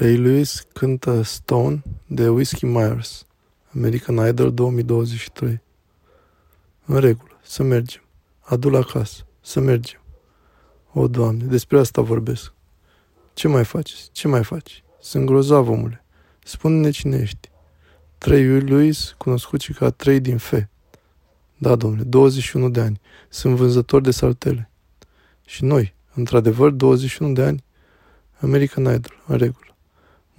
Ray Lewis cântă Stone de Whiskey Myers, American Idol 2023. În regulă, să mergem. Adu la casă, să mergem. O, Doamne, despre asta vorbesc. Ce mai faci? Ce mai faci? Sunt grozav, omule. Spune-ne cine ești. Trei Lewis, cunoscut și ca Trei din Fe. Da, domnule, 21 de ani. Sunt vânzător de saltele. Și noi, într-adevăr, 21 de ani. American Idol, în regulă.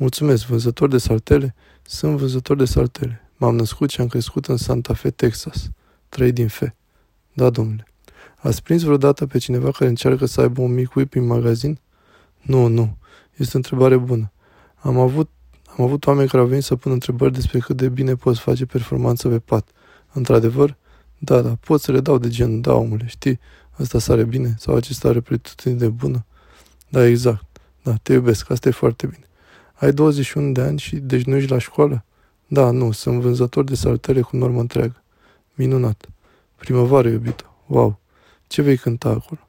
Mulțumesc, vânzător de saltele? Sunt vânzător de saltele. M-am născut și am crescut în Santa Fe, Texas. Trei din fe. Da, domnule. Ați prins vreodată pe cineva care încearcă să aibă un mic whip în magazin? Nu, nu. Este o întrebare bună. Am avut, am avut oameni care au venit să pună întrebări despre cât de bine poți face performanță pe pat. Într-adevăr? Da, da, pot să le dau de gen, da, omule, știi, ăsta sare bine sau acesta are pretutine de bună. Da, exact. Da, te iubesc, asta e foarte bine. Ai 21 de ani și deci nu ești la școală? Da, nu, sunt vânzător de saltele cu normă întreagă. Minunat. Primăvară, iubito. Wow. Ce vei cânta acolo?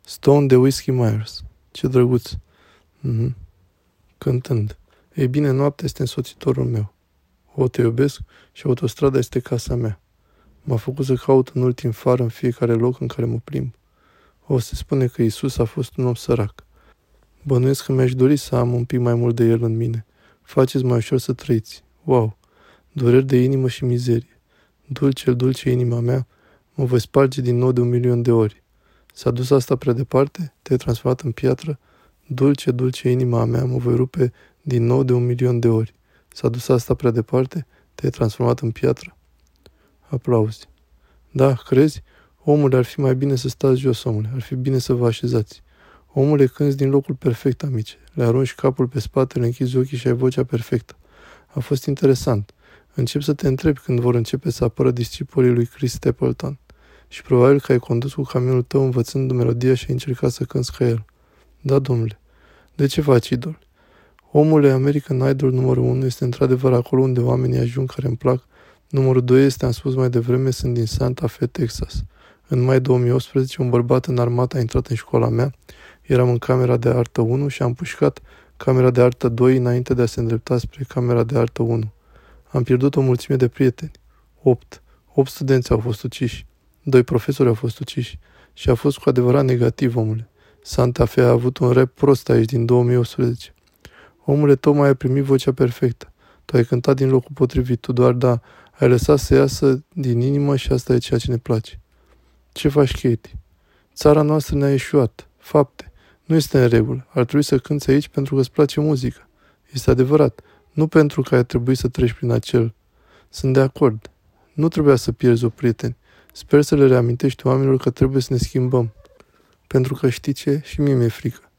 Stone de Whiskey Myers. Ce drăguț. Mm-hmm. Cântând. Ei bine, noaptea este însoțitorul meu. O, te iubesc și autostrada este casa mea. M-a făcut să caut în ultim far în fiecare loc în care mă plimb. O, se spune că Isus a fost un om sărac. Bănuiesc că mi-aș dori să am un pic mai mult de el în mine. Faceți mai ușor să trăiți. Wow! Dureri de inimă și mizerie. Dulce, dulce inima mea, mă voi sparge din nou de un milion de ori. S-a dus asta prea departe? Te-ai transformat în piatră? Dulce, dulce inima mea, mă voi rupe din nou de un milion de ori. S-a dus asta prea departe? Te-ai transformat în piatră? Aplauzi. Da, crezi? Omule, ar fi mai bine să stați jos, omule. Ar fi bine să vă așezați. Omule, cânți din locul perfect, amice. Le arunci capul pe spate, le închizi ochii și ai vocea perfectă. A fost interesant. Încep să te întrebi când vor începe să apară discipolii lui Chris Stapleton. Și probabil că ai condus cu camionul tău învățând melodia și ai încercat să cânți ca el. Da, domnule. De ce faci idol? Omule American Idol numărul 1 este într-adevăr acolo unde oamenii ajung care îmi plac. Numărul 2 este, am spus mai devreme, sunt din Santa Fe, Texas. În mai 2018, un bărbat în armată a intrat în școala mea Eram în camera de artă 1 și am pușcat camera de artă 2 înainte de a se îndrepta spre camera de artă 1. Am pierdut o mulțime de prieteni. 8. 8 studenți au fost uciși. Doi profesori au fost uciși. Și a fost cu adevărat negativ, omule. Santa Fe a avut un rap prost aici din 2018. Omule, tocmai ai primit vocea perfectă. Tu ai cântat din locul potrivit, tu doar da, ai lăsat să iasă din inimă și asta e ceea ce ne place. Ce faci, Katie? Țara noastră ne-a ieșuat. Fapte. Nu este în regulă. Ar trebui să cânți aici pentru că îți place muzica. Este adevărat. Nu pentru că ai trebuit să treci prin acel. Sunt de acord. Nu trebuia să pierzi o prieteni. Sper să le reamintești oamenilor că trebuie să ne schimbăm. Pentru că știi ce? Și mie mi-e frică.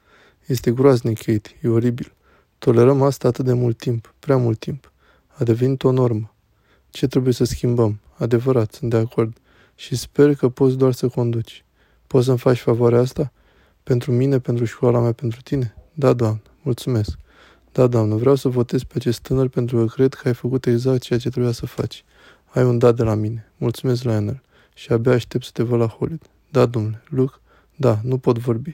Este groaznic, Kate. E oribil. Tolerăm asta atât de mult timp. Prea mult timp. A devenit o normă. Ce trebuie să schimbăm? Adevărat, sunt de acord. Și sper că poți doar să conduci. Poți să-mi faci favoarea asta? Pentru mine, pentru școala mea, pentru tine? Da, doamnă, mulțumesc. Da, doamnă, vreau să votez pe acest tânăr pentru că cred că ai făcut exact ceea ce trebuia să faci. Ai un da de la mine. Mulțumesc, Lionel. Și abia aștept să te văd la Hollywood. Da, domnule. Luke? Da, nu pot vorbi.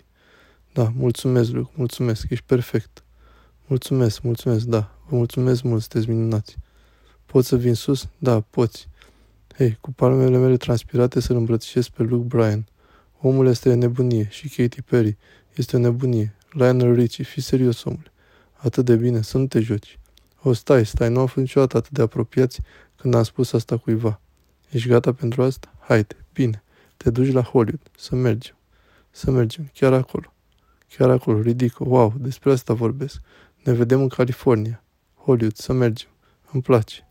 Da, mulțumesc, Luke, mulțumesc. Ești perfect. Mulțumesc, mulțumesc, da. Vă mulțumesc mult, sunteți minunați. Poți să vin sus? Da, poți. Hei, cu palmele mele transpirate să-l îmbrățișez pe Luke Bryan. Omul este o nebunie și Katy Perry este o nebunie. Lionel Richie, fi serios, omule. Atât de bine, să nu te joci. O, stai, stai, nu am fost niciodată atât de apropiați când am spus asta cuiva. Ești gata pentru asta? Haide, bine. Te duci la Hollywood. Să mergem. Să mergem, chiar acolo. Chiar acolo, ridicol. Wow, despre asta vorbesc. Ne vedem în California. Hollywood, să mergem. Îmi place.